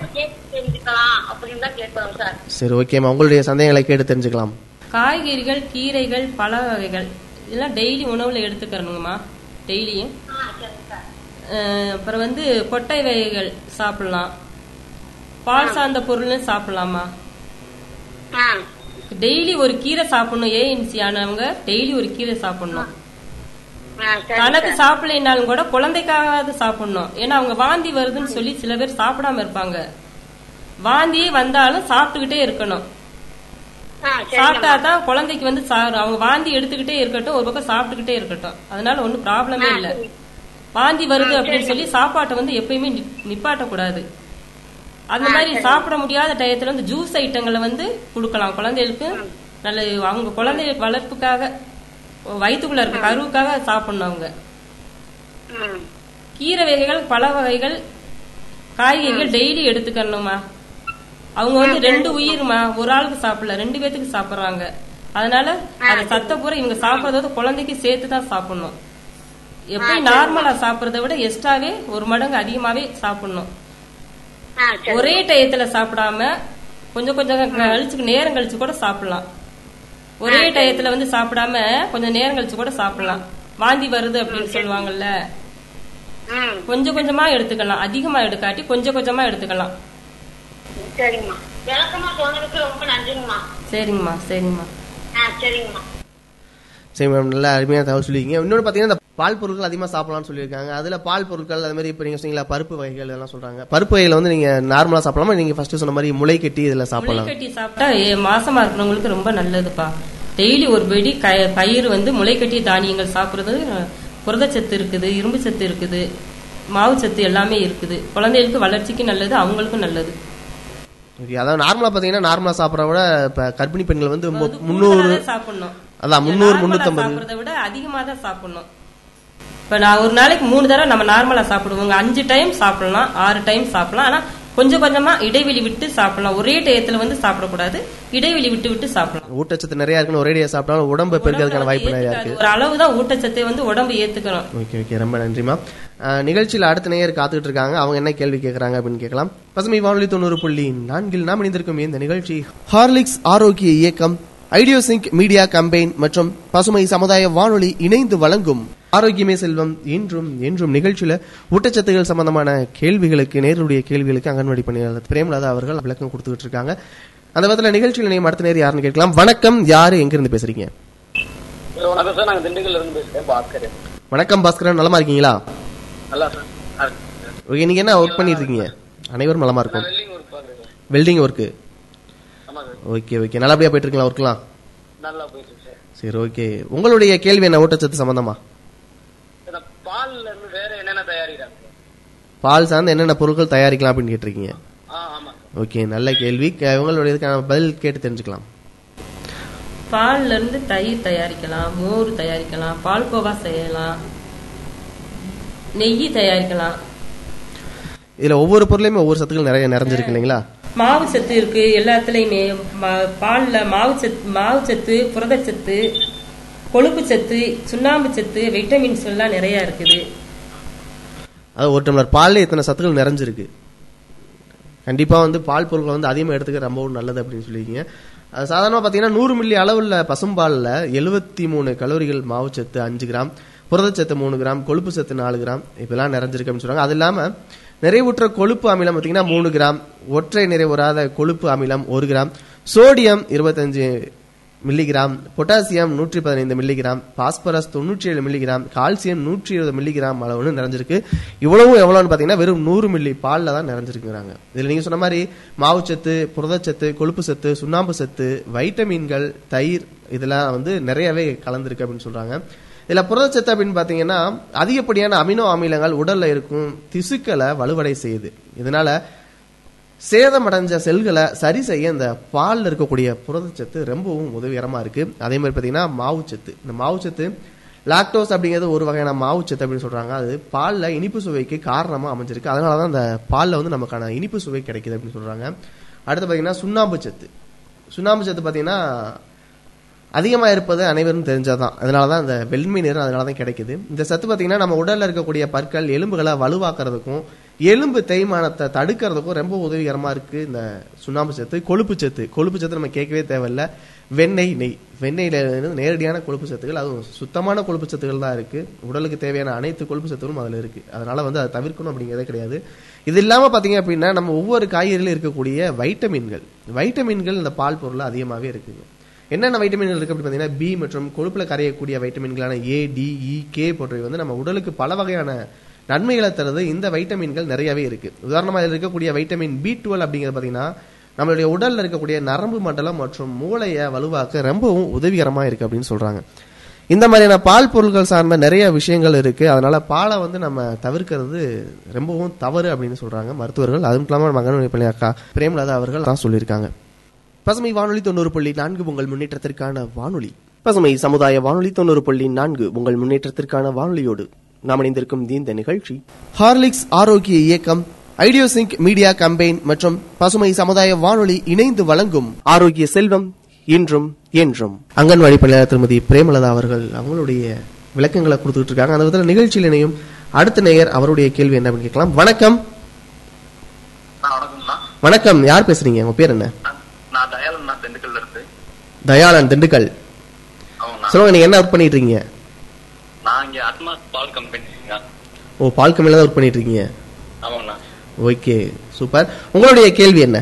சார். சரி ஓகேம்மா உங்களுடைய சந்தேகங்களை கேட்டு தெரிஞ்சுக்கலாம். காய்கறிகள் கீரைகள் பழ வகைகள் இதெல்லாம் டெய்லி உணவுல எடுத்துக்கிறணுங்கம்மா டெய்லியும் அப்புறம் வந்து கொட்டை வகைகள் சாப்பிடலாம். பால் சார்ந்த பொருளும் சாப்பிடலாமா? டெய்லி ஒரு கீரை சாப்பிடணும். ஏஎன்சி ஆனவங்க டெய்லி ஒரு கீரை சாப்பிடணும். தனக்கு. சாப்பிடலைனாலும் கூட குழந்தைக்காவது சாப்பிடணும். ஏன்னா அவங்க வாந்தி வருதுன்னு சொல்லி சில பேர் சாப்பிடாம இருப்பாங்க. வாந்தியே வந்தாலும் சாப்பிட்டுக்கிட்டே இருக்கணும். சாப்பிட்டா தான் குழந்தைக்கு வந்து அவங்க வாந்தி எடுத்துக்கிட்டே இருக்கட்டும். ஒரு பக்கம் சாப்பிட்டுக்கிட்டே இருக்கட்டும். அதனால ஒன்றும் ப்ராப்ளமே இல்ல. வாந்தி வருது அப்படின்னு சொல்லி சாப்பாட்டை வந்து எப்பயுமே நிப்பாட்டக்கூடாது. அந்த மாதிரி சாப்பிட முடியாத டயத்துல வந்து ஜூஸ் ஐட்டங்களை வந்து கொடுக்கலாம். குழந்தைகளுக்கு நல்ல அவங்க குழந்தை வளர்ப்புக்காக வயிற்றுக்குள்ள இருக்க கருவுக்காக சாப்பிடணும் அவங்க. கீரை வகைகள் பழ வகைகள் காய்கறிகள் டெய்லி எடுத்துக்கணுமா அவங்க வந்து ரெண்டு உயிர்மா? ஒரு ஆளுக்கு சாப்பிடல ரெண்டு பேத்துக்கு சாப்பிடுறாங்க. அதனால அந்த சத்த பூரா இவங்க சாப்பிடறது குழந்தைக்கு சேர்த்து தான் சாப்பிடணும். எப்படி நார்மலா சாப்பிடறத விட எக்ஸ்ட்ராவே ஒரு மடங்கு அதிகமாவே சாப்பிடணும். ஆ, சரி. ஒரே டயத்துல சாப்பிடாம கொஞ்சம் கொஞ்சம் கழிச்சு நேரம் கழிச்சு கூட சாப்பிடலாம். ஒரே டயத்துல வந்து சாப்பிடாம கொஞ்சம் நேரம் கழிச்சு கூட சாப்பிடலாம். வாந்தி வருது அப்படின்னு சொல்லுவாங்கல்ல. ம், கொஞ்சம் கொஞ்சமா எடுத்துக்கலாம். அதிகமா எடுக்காட்டி கொஞ்சம் கொஞ்சமா எடுத்துக்கலாம். சரிங்கம்மா சரிங்கம்மா சரி மேம் நல்ல அருமையான தகவல் சொல்லியிருக்கீங்க. இன்னொன்று பார்த்தீங்கன்னா பால் பொருட்கள் அதிகமாக சாப்பிடலாம்னு சொல்லியிருக்காங்க. அதில் பால் பொருட்கள் அது மாதிரி இப்போ நீங்கள் சொன்னீங்களா பருப்பு வகைகள் இதெல்லாம் சொல்கிறாங்க பருப்பு வகைகளை வந்து நீங்கள் நார்மலாக சாப்பிடலாமா? நீங்கள் ஃபர்ஸ்ட் சொன்ன மாதிரி முளை கட்டி இதில் சாப்பிடலாம். முளைக்கட்டி சாப்பிட்டா ஏ- மாசமா இருக்கிறவங்களுக்கு ரொம்ப நல்லதுப்பா. டெய்லி ஒரு வெடி பயிர் வந்து முளைக்கட்டி தானியங்கள் சாப்பிடுறது புரதச்சத்து இருக்குது இரும்பு சத்து இருக்குது மாவு சத்து எல்லாமே இருக்குது. குழந்தைகளுக்கு வளர்ச்சிக்கு நல்லது அவங்களுக்கும் நல்லது. ஓகே அதாவது நார்மலாக பார்த்தீங்கன்னா நார்மலாக சாப்பிட்றத விட இப்போ கர்ப்பிணி பெண்கள் வந்து முந்நூறு சாப்பிடணும். அதான் முந்நூறு நார்மலா முந்நூற்றம்பது சாப்பிடுறத விட அதிகமா தான் சாப்பிடணும். இப்ப நான் ஒரு நாளைக்கு மூணு தடவை நம்ம நார்மலா சாப்பிடுவோங்க அஞ்சு டைம் சாப்பிடலாம் ஆறு டைம் சாப்பிடலாம். ஆனா கொஞ்சம் கொஞ்சமா இடைவெளி விட்டு சாப்பிடலாம். ஒரே டயத்துல வந்து சாப்பிடக்கூடாது. இடைவெளி விட்டு விட்டு சாப்பிடலாம். ஊட்டச்சத்து நிறையா இருக்குன்னு ஒரேடியாக சாப்பிட்டாலும் உடம்பு பெருக்கிறதுக்கான வாய்ப்பு நிறையா இருக்கு. ஒரு அளவு தான் ஊட்டச்சத்தை வந்து உடம்பு ஏத்துக்கணும். Okay okay. ரொம்ப நன்றிமா நிகழ்ச்சியில் அடுத்த நேயர் காத்துக்கிட்டு இருக்காங்க. அவங்க என்ன கேள்வி கேட்கறாங்க அப்படின்னு கேட்கலாம். பசுமை வானொலி தொண்ணூறு புள்ளி நான்கில் நாம் இணைந்திருக்கும் இந்த நிகழ்ச்சி ஹார்லிக்ஸ் ஆரோக்கிய இயக்கம் ஐடியோசிங்க் மீடியா கம்பெயின் மற்றும் பசுமை சமுதாய வானொலி இணைந்து வழங்கும் ஆரோக்கியமே செல்வம் என்றும் என்றும் நிகழ்ச்சியில ஊட்டச்சத்துகள் சம்பந்தமான கேள்விகளுக்கு நேருடைய கேள்விகளுக்கு அங்கன்வாடி பணியாளர் பிரேமலதா அவர்கள் விளக்கம் கொடுத்துக்கிட்டு இருக்காங்க. அந்த விதத்துல நிகழ்ச்சியில் நீங்க அடுத்த நேரம் யாருன்னு கேட்கலாம். வணக்கம். யாரு? எங்க இருந்து பேசுறீங்க? வணக்கம் சார். நாங்க திண்டுக்கல்ல இருந்து பேசுறேன் பாஸ்கர் வணக்கம் பாஸ்கரன். நலமா இருக்கீங்களா? நல்லா சார். ஓகே நீங்க என்ன ஒர்க் பண்ணிட்டு இருக்கீங்க? அனைவரும் நலமா இருக்கும். வெல்டிங் ஒர்க் பாக்குறேன் சார். வெல்டிங் ஒர்க்கு ஆமா சார் ஓகே ஓகே நல்லபடியா போயிட்டு இருக்கலாம் ஒர்க்லாம் நல்லா போயிட்டு இருக்கு சார் சரி ஓகே உங்களுடைய கேள்வி என்ன? ஊட்டச்சத்து சம்பந்தமா? பால்ல இருந்து வேற என்னென்ன தயாரிக்கிறாங்க? பால் சார்ந்து என்னென்ன பொருட்கள் தயாரிக்கலாம் அப்படின்னு கேட்டிருக்கீங்க. ஓகே நல்ல கேள்வி. உங்களுடைய இதுக்கான பதில் கேட்டு தெரிஞ்சுக்கலாம். பால்ல இருந்து தயிர் தயாரிக்கலாம் மோர் தயாரிக்கலாம் பால்கோவா செய்யலாம் நெய்யி தயாரிக்கலாம். இதுல ஒவ்வொரு பொருளையுமே ஒவ்வொரு சத்துக்கள் நிறைய நிறைஞ்சிருக்கு இல்லைங்களா? மாவு சத்து இருக்கு எல்லாத்துலயுமே ம- பால்ல மாவு சத்து மாவு சத்து புரதச்சத்து கொழுப்பு சத்து சுண்ணாம்பு சத்து விட்டமின்ஸ் எல்லாம் நிறைய இருக்குது. அது ஒரு டம்ளர் பால்ல இத்தனை சத்துக்கள் நிறைஞ்சிருக்கு. கண்டிப்பா வந்து பால் பொருட்கள் வந்து அதிகமாக எடுத்துக்க ரொம்பவும் நல்லது அப்படின்னு சொல்லியிருக்கீங்க. அது சாதாரணமாக பார்த்தீங்கன்னா நூறு மில்லி அளவுள்ள பசும்பாலில் எழுபத்தி மூணு கலோரிகள் மாவுச்சத்து அஞ்சு கிராம் புரதச்சத்து மூணு கிராம் கொழுப்பு சத்து நாலு கிராம் இப்பெல்லாம் நிறைஞ்சிருக்கு அப்படின்னு சொல்றாங்க. அது இல்லாமல் நிறைவுற்ற கொழுப்பு அமிலம் பார்த்தீங்கன்னா மூணு கிராம் ஒற்றை நிறைவுறாத கொழுப்பு அமிலம் ஒரு கிராம் சோடியம் இருபத்தஞ்சு மில்லிகிராம் பொட்டாசியம் நூற்றி பதினைந்து மில்லிகிராம் பாஸ்பரஸ் தொண்ணூற்றி ஏழு மில்லிகிராம் கால்சியம் நூற்றி இருபது மில்லிகிராம் அளவுன்னு நிறைஞ்சிருக்கு. இவ்வளவும் எவ்வளோன்னு பார்த்தீங்கன்னா வெறும் நூறு மில்லி பாலில் தான் நிறைஞ்சிருக்குறாங்க இதில் நீங்கள் சொன்ன மாதிரி மாவுச்சத்து புரதச்சத்து கொழுப்பு சத்து சுண்ணாம்பு சத்து வைட்டமின்கள் தயிர் இதெல்லாம் வந்து நிறையவே கலந்துருக்கு அப்படின்னு சொல்றாங்க. இதில் புரதச்சத்து அப்படின்னு பார்த்தீங்கன்னா அதிகப்படியான அமினோ அமிலங்கள் உடலில் இருக்கும் திசுக்களை வலுவடை செய்யுது. இதனால சேதமடைஞ்ச செல்களை சரி செய்ய இந்த பாலில் இருக்கக்கூடிய புரதச்சத்து ரொம்பவும் உதவிகரமாக இருக்கு. அதே மாதிரி பார்த்தீங்கன்னா மாவுச்சத்து இந்த மாவுச்சத்து லாக்டோஸ் அப்படிங்கிறது ஒரு வகையான மாவுச்சத்து அப்படின்னு சொல்றாங்க. அது பாலில் இனிப்பு சுவைக்கு காரணமாக அமைஞ்சிருக்கு. அதனால தான் அந்த பாலில் வந்து நமக்கான இனிப்பு சுவை கிடைக்குது அப்படின்னு சொல்றாங்க. அடுத்து பார்த்தீங்கன்னா சுண்ணாம்பு சத்து. சுண்ணாம்பு சத்து பார்த்தீங்கன்னா அதிகமாக இருப்பது அனைவரும் தெரிஞ்சாதான். அதனால தான் இந்த வெண்மை நிறம் அதனால தான் கிடைக்குது. இந்த சத்து பார்த்தீங்கன்னா நம்ம உடலில் இருக்கக்கூடிய பற்கள் எலும்புகளை வலுவாக்குறதுக்கும் எலும்பு தேய்மானத்தை தடுக்கிறதுக்கும் ரொம்ப உதவிகரமாக இருக்குது இந்த சுண்ணாம்பு சத்து கொழுப்பு சத்து. கொழுப்பு சத்து நம்ம கேட்கவே தேவையில்ல. வெண்ணெய் நெய். வெண்ணெயில் இருந்து நேரடியான கொழுப்பு சத்துக்கள் அதுவும் சுத்தமான கொழுப்பு சத்துக்கள் தான் இருக்குது உடலுக்கு தேவையான அனைத்து கொழுப்பு சத்துகளும் அதில் இருக்குது அதனால் வந்து அதை தவிர்க்கணும் அப்படிங்கிறதே கிடையாது. இது இல்லாமல் பார்த்தீங்க அப்படின்னா நம்ம ஒவ்வொரு காய்கறியிலும் இருக்கக்கூடிய வைட்டமின்கள். வைட்டமின்கள் இந்த பால் பொருளில் அதிகமாகவே இருக்குங்க. என்னென்ன வைட்டமின்கள் இருக்குது அப்படின்னு பார்த்தீங்கன்னா பி மற்றும் கொழுப்பில் கரையக்கூடிய வைட்டமின்களான ஏ டி இ கே போன்றவை வந்து நம்ம உடலுக்கு பல வகையான நன்மைகளை தருது. இந்த வைட்டமின்கள் நிறையவே இருக்குது உதாரணமாக இதில் இருக்கக்கூடிய வைட்டமின் பி டுவெல் அப்படிங்கிறது பார்த்தீங்கன்னா நம்மளுடைய உடலில் இருக்கக்கூடிய நரம்பு மண்டலம் மற்றும் மூளையை வலுவாக்க ரொம்பவும் உதவிகரமாக இருக்குது அப்படின்னு சொல்கிறாங்க இந்த மாதிரியான பால் பொருட்கள் சார்ந்த நிறைய விஷயங்கள் இருக்குது அதனால் பாலை வந்து நம்ம தவிர்க்கிறது ரொம்பவும் தவறு அப்படின்னு சொல்கிறாங்க மருத்துவர்கள். அதுவும் இல்லாமல் மகனுடைய பிள்ளை அக்கா பிரேமலதா அவர்கள் தான் சொல்லியிருக்காங்க. பசுமை வானொலி தொண்ணூறு புள்ளி நான்கு உங்கள் முன்னேற்றத்திற்கான வானொலி. பசுமை சமுதாய வானொலி தொண்ணூறு புள்ளி நான்கு உங்கள் முன்னேற்றத்திற்கான வானொலியோடு நாம் இணைந்திருக்கும் இந்த நிகழ்ச்சி. ஹார்லிக்ஸ் ஆரோக்கிய இயக்கம் ஐடியோசிங்க் மீடியா கம்பெயின் மற்றும் பசுமை சமுதாய வானொலி இணைந்து வழங்கும் ஆரோக்கிய செல்வம் இன்றும் என்றும். அங்கன்வாடி பணியாளர் திருமதி பிரேமலதா அவர்கள் அவங்களுடைய விளக்கங்களை கொடுத்துட்டு இருக்காங்க அந்த விதத்தில் நிகழ்ச்சியில் இணையும் அடுத்த நேயர் அவருடைய கேள்வி என்ன கேட்கலாம். வணக்கம். வணக்கம். யார் பேசுறீங்க? உங்க பேர் என்ன நான் தயாளண்ணா திண்டுக்கல்ல இருந்து தயாளன் திண்டுக்கல். சொல்லுங்க நீங்க என்ன ஒர்க் பண்ணிட்டு இருக்கீங்க? நான் இங்க அட்மாஸ் பால் கம்பெனிங்க ஓ பால் கம்பெனில தான் ஒர்க் பண்ணிட்டு இருக்கீங்க? ஆமாண்ணா ஓகே சூப்பர். உங்களுடைய கேள்வி என்ன?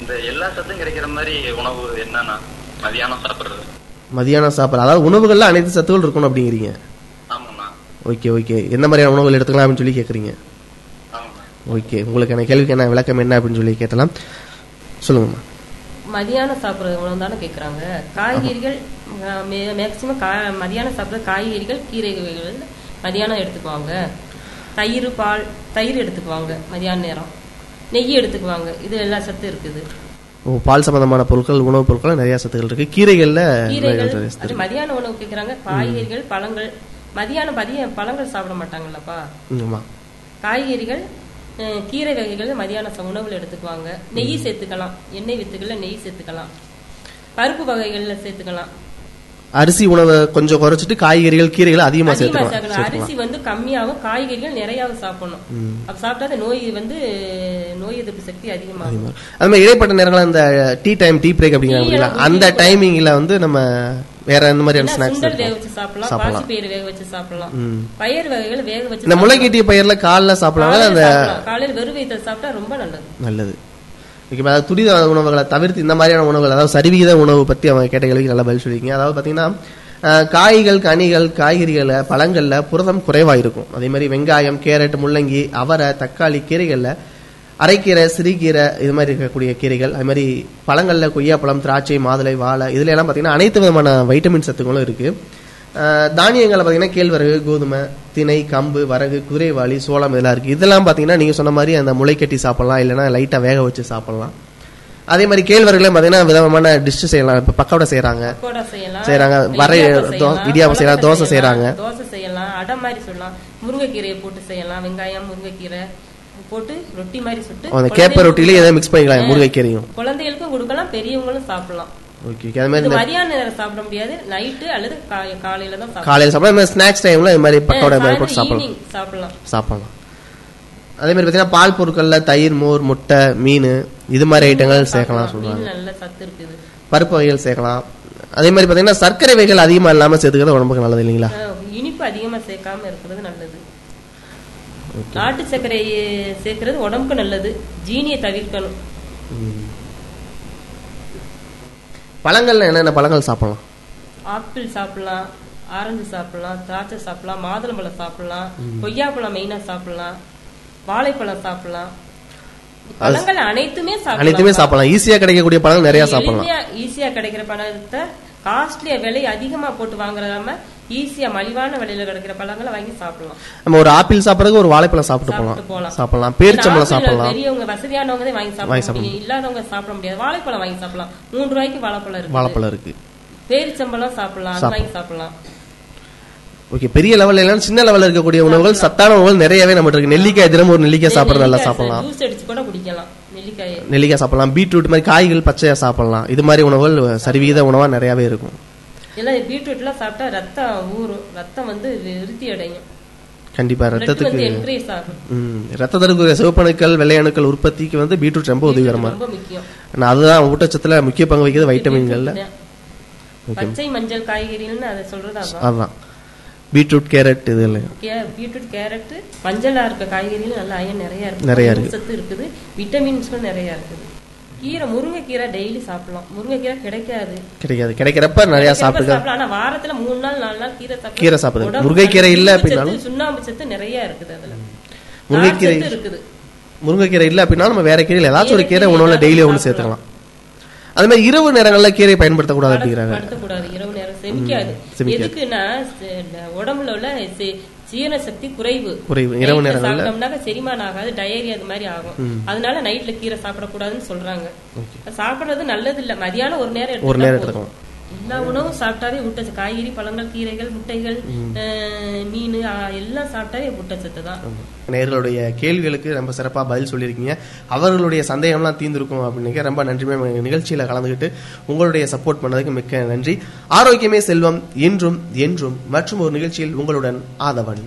இந்த எல்லா சத்தும் கிடைக்கிற மாதிரி உணவு என்னன்னா மதியானம் சாப்பிடுறது. மதியானம் சாப்பாடு அதாவது உணவுகள்ல அனைத்து சத்துக்கள் இருக்கணும் அப்படிங்கிறீங்க. ஆமாண்ணா ஓகே ஓகே. எந்த மாதிரியான உணவுகள் எடுத்துக்கலாம் அப்படின்னு சொல்லி கேக்குறீங்க? ஓகே உங்களுக்கு என்ன கேள்விக்கு என்ன விளக்கம் என்ன அப்படின்னு சொல்லி கேட்டலாம். சொல்லுங்கம்மா. மதியானம் சாப்பிடுற உணவு தானே கேக்குறாங்க. காய்கறிகள் மேக்சிமம் மதியானம் சாப்பிடுற காய்கறிகள் கீரை வகைகள் மதியானம் எடுத்துக்குவாங்க. தயிர் பால் தயிர் எடுத்துக்குவாங்க மதியான நேரம். நெய் எடுத்துக்குவாங்க. இது எல்லா சத்து இருக்குது. ஓ பால் சம்பந்தமான பொருட்கள் உணவுப் பொருட்கள் நிறைய சத்துக்கள் இருக்கு. கீரைகள்ல கீரைகள். மதியான உணவு கேக்குறாங்க. காய்கறிகள் பழங்கள். மதியானம் மதிய பழங்கள் சாப்பிட மாட்டாங்கல்லப்பா. காய்கறிகள் கீரை வகைகள் மதியான உணவுல எடுத்துக்குவாங்க. நெய் சேர்த்துக்கலாம். எண்ணெய் வித்துக்கள்ல நெய் சேர்த்துக்கலாம். பருப்பு வகைகள்ல சேர்த்துக்கலாம். அரிசி உணவை கொஞ்சம் குறைச்சிட்டு காய்கறிகள் கீரைகள் அதிகமா சேர்த்துக்கலாம். அரிசி வந்து கம்மியாகும் காய்கறிகள் நிறையாவும் சாப்பிடணும். அப்ப சாப்பிட்டா அந்த நோய் வந்து நோய் எதிர்ப்பு சக்தி அதிகமாகும். அது மாதிரி இடைப்பட்ட நேரங்கள் இந்த டீ டைம் டீ பிரேக் அப்படிங்கிற Tea எல்லாம் அந்த டைமிங்ல வந்து நம்ம வேற எந்த மாதிரியான ஸ்நாக்ஸ் வேக வச்சு சாப்பிடலாம் பாசி பயிர் வேக வச்சு சாப்பிடலாம். பயிர் வகைகள் வேக வச்சு இந்த முளைக்கீட்டிய பயிர்ல காலைல சாப்பிடலாம் அந்த. காலையில வெறும் வயிற்றுல சாப்பிட்டா ரொம்ப நல்லது. நல்லது. ஓகே அதாவது துரித உணவுகளை தவிர்த்து இந்த மாதிரியான உணவுகள் அதாவது சரிவிகித உணவு பத்தி அவங்க கேட்ட கேள்விக்கு நல்லா பதில் சொல்லிருக்கீங்க. அதாவது பாத்தீங்கன்னா அஹ், காய்கள் கனிகள் காய்கறிகளை பழங்கள்ல புரதம் குறைவா இருக்கும். அதே மாதிரி வெங்காயம் கேரட் முள்ளங்கி அவரை தக்காளி கீரைகள்ல அரைக்கீரை சிறுகீரை இது மாதிரி இருக்கக்கூடிய கீரைகள் அது மாதிரி பழங்கள்ல கொய்யாப்பழம் திராட்சை மாதுளை வாழை இதுல எல்லாம் பாத்தீங்கன்னா அனைத்து விதமான வைட்டமின் சத்துக்களும் இருக்கு. அஹ், தானியங்களை பாத்தீங்கன்னா கேழ்வரகு கோதுமை திணை கம்பு வரகு குதிரைவாளி சோளம் இதெல்லாம் இருக்கு. இதெல்லாம் பாத்தீங்கன்னா நீங்க சொன்ன மாதிரி அந்த முளைக்கட்டி சாப்பிடலாம் இல்லைன்னா லைட்டா வேக வச்சு சாப்பிடலாம். அதே மாதிரி கேழ்வரகுல பாத்தீங்கன்னா விதமான டிஷ் செய்யலாம். இப்ப பக்கோடா செய்யறாங்க பக்கோடா செய்யலாம். செய்யறாங்க வரை இடியாப்பம் செய்யலாம், தோசை செய்யறாங்க தோசை செய்யலாம். அடை மாதிரி சொல்லலாம். முருங்கைக்கீரையை போட்டு செய்யலாம். வெங்காயம் முருங்கைக்கீரை. போட்டு ரொட்டி மாதிரி சுட்டு அந்த கேப்ப ரொட்டிலே எதாவது மிக்ஸ் பண்ணிக்கலாம் முருங்கைக்கீரையும் குழந்தைகளுக்கும் கொடுக்கலாம் பெரியவங்களும் சாப்பிடலாம். ஓகே ஓகே அது மாதிரி இந்த மதியான நேரம் சாப்பிட முடியாது. நைட்டு அல்லது காலை- காலையில தான் காலையில சாப்பிடலாம். இந்த ஸ்நாக்ஸ் டைம்ல இது மாதிரி பக்கோடா மாதிரி போட்டு சாப்பிடலாம். சாப்பிடலாம். சாப்பிடலாம். அதே மாதிரி பாத்தீங்கன்னா பால் பொருட்கள்ல தயிர் மோர் முட்டை மீன் இது மாதிரி ஐட்டங்கள் சேர்க்கலாம் சொல்றாங்க. இருக்குது. பருப்பு வகைகள் சேர்க்கலாம். அதே மாதிரி பாத்தீங்கன்னா சர்க்கரை வகைகள் அதிகமா இல்லாம சேர்த்துக்கிறது உடம்புக்கு நல்லது இல்லைங்களா? இனிப்பு அதிகமா சேர்க்காம இருக்கிறது நல்லது. நாட்டு சர்க்கரை சேர்க்கிறது உடம்புக்கு நல்லது ஜீனியை தவிர்க்கணும். பழங்கள்ல என்னென்ன பழங்கள் சாப்பிடலாம்? ஆப்பிள் சாப்பிடலாம் ஆரஞ்சு சாப்பிடலாம் திராட்சை சாப்பிடலாம் மாதுளம்பழம் சாப்பிடலாம் கொய்யாப்பழம் மெயினா சாப்பிடலாம் வாழைப்பழம் சாப்பிடலாம். பழங்கள் அனைத்துமே அனைத்துமே சாப்பிடலாம். ஈஸியா கிடைக்கக்கூடிய பழங்கள் நிறைய சாப்பிடலாம். ஈஸியா கிடைக்கிற பழத்தை காஸ்ட்லியா விலை அதிகமா போட்டு வாங்குறாம ஈஸியா மலிவான விலையில கிடைக்கிற பழங்களை வாங்கி சாப்பிடலாம். நம்ம ஒரு ஆப்பிள் சாப்பிடறதுக்கு ஒரு வாழைப்பழம் சாப்பிட்டு போலாம். சாப்பிடலாம். பேரிச்சம்பழம் சாப்பிடலாம். பெரியவங்க வசதியானவங்க வாங்கி வாங்கி சாப்பிட முடியும் இல்லாதவங்க சாப்பிட முடியாது. வாழைப்பழம் வாங்கி சாப்பிடலாம். மூன்று ரூபாய்க்கு வாழைப்பழம் இருக்கு வாழைப்பழம் இருக்கு பேரிச்சம்பழம் சாப்பிடலாம். அது சாப்பிடலாம். வாங்கி சாப்பிடலாம். ஓகே பெரிய லெவல்ல இல்லைன்னா சின்ன லெவல்ல இருக்கக்கூடிய உணவுகள் சத்தான உணவுகள் நிறையவே நம்ம இருக்கு. நெல்லிக்காய் தினமும் ஒரு நெல்லிக்காய் சாப்பிட நல்லா சாப்பிடலாம். குடிக்கலாம். நெல்லிக்காயை. நெல்லிக்காய் சாப்பிடலாம். பீட்ரூட் மாதிரி காய்கள் பச்சையா சாப்பிடலாம். இது மாதிரி உணவுகள் சரிவிகித உணவா நிறையவே இருக்கும். எல்லாம் பீட்ரூட்லாம் சாப்பிட்டா ரத்தம் ஊறும். ரத்தம் வந்து விருத்தி அடையும். கண்டிப்பா ரத்தத்துக்கு ம், ரத்தத்திற்கு சிவப்பணுக்கள் வெள்ளையணுக்கள் உற்பத்திக்கு வந்து பீட்ரூட் ரொம்ப உதவிகரமா ரொம்ப இருக்கு. முக்கியம். ஆனா அதுதான் ஊட்டச்சத்துல முக்கிய பங்கு வகிக்கிறது வைட்டமின்கள்ல பச்சை மஞ்சள் காய்கறிகள்னு அதை சொல்றது அதான். பீட்ரூட் கேரட் இது இல்லை. பீட்ரூட் கேரட் மஞ்சளா இருக்க காய்கறிகள் நல்ல அயன் நிறைய இருக்கு. நிறைய இருக்கு. சத்து இருக்குது. விட்டமின்ஸ்களும் நிறைய இருக்குது. கீரை முருங்கைக்கீரை டெய்லி சாப்பிடலாம். முருங்கைக்கீரை கிடைக்காது. கிடைக்காது. கிடைக்கிறப்ப நிறைய சாப்பிடலாம். ஆனா வாரத்துல மூணு நாள் நாலு நாள் கீரை சாப்பிடலாம். கீரை. உடம்புக்கு முருங்கைக்கீரை இல்ல அப்படின்னாலும் சுண்ணாம்பு சத்து நிறைய இருக்குது அதுல. முருங்கைக்கீரை இருக்குது. முருங்கைக்கீரை இல்ல அப்படின்னா நம்ம வேற கீரையில் ஏதாச்சும் ஒரு கீரை கீரை உணவுல டெய்லி ஒன்று சேர்த்துக்கலாம். அது மாதிரி இரவு நேரங்கள்ல கீரையை பயன்படுத்தக்கூடாது அப்படிங்கிறாங்க. படுத்தக்கூடாது. இரவு நேரம் செமிக்காது. எதுக்குன்னா உடம்புல உள்ள சி- ஜீரண சக்தி குறைவு. குறைவு. இரவு சாப்பிட்டோம்னாக்க செரிமானம் ஆகாது டயரி அது மாதிரி ஆகும். அதனால நைட்ல கீரை சாப்பிடக்கூடாதுன்னு சொல்றாங்க. சாப்பிடுறது நல்லது இல்ல மதியானம் ஒரு நேரம் ஒரு நேரம் எடுத்துக்கிட்டா போதும். எல்லா உணவும் சாப்பிட்டாவே ஊட்டச்சத்து காய்கறி பழங்கள் கீரைகள் முட்டைகள் மீன் எல்லாம் சாப்பிட்டாவே ஊட்டச்சத்து தான். நேர்களுடைய கேள்விகளுக்கு ரொம்ப சிறப்பா பதில் சொல்லியிருக்கீங்க. அவர்களுடைய சந்தேகம்லாம் தீர்ந்திருக்கும் அப்படின்னு ரொம்ப நன்றி மேம். நிகழ்ச்சியில கலந்துக்கிட்டு உங்களுடைய சப்போர்ட் பண்ணதுக்கு மிக்க நன்றி. ஆரோக்கியமே செல்வம் என்றும் என்றும் மற்றும் ஒரு நிகழ்ச்சியில் உங்களுடன் ஆதவன்.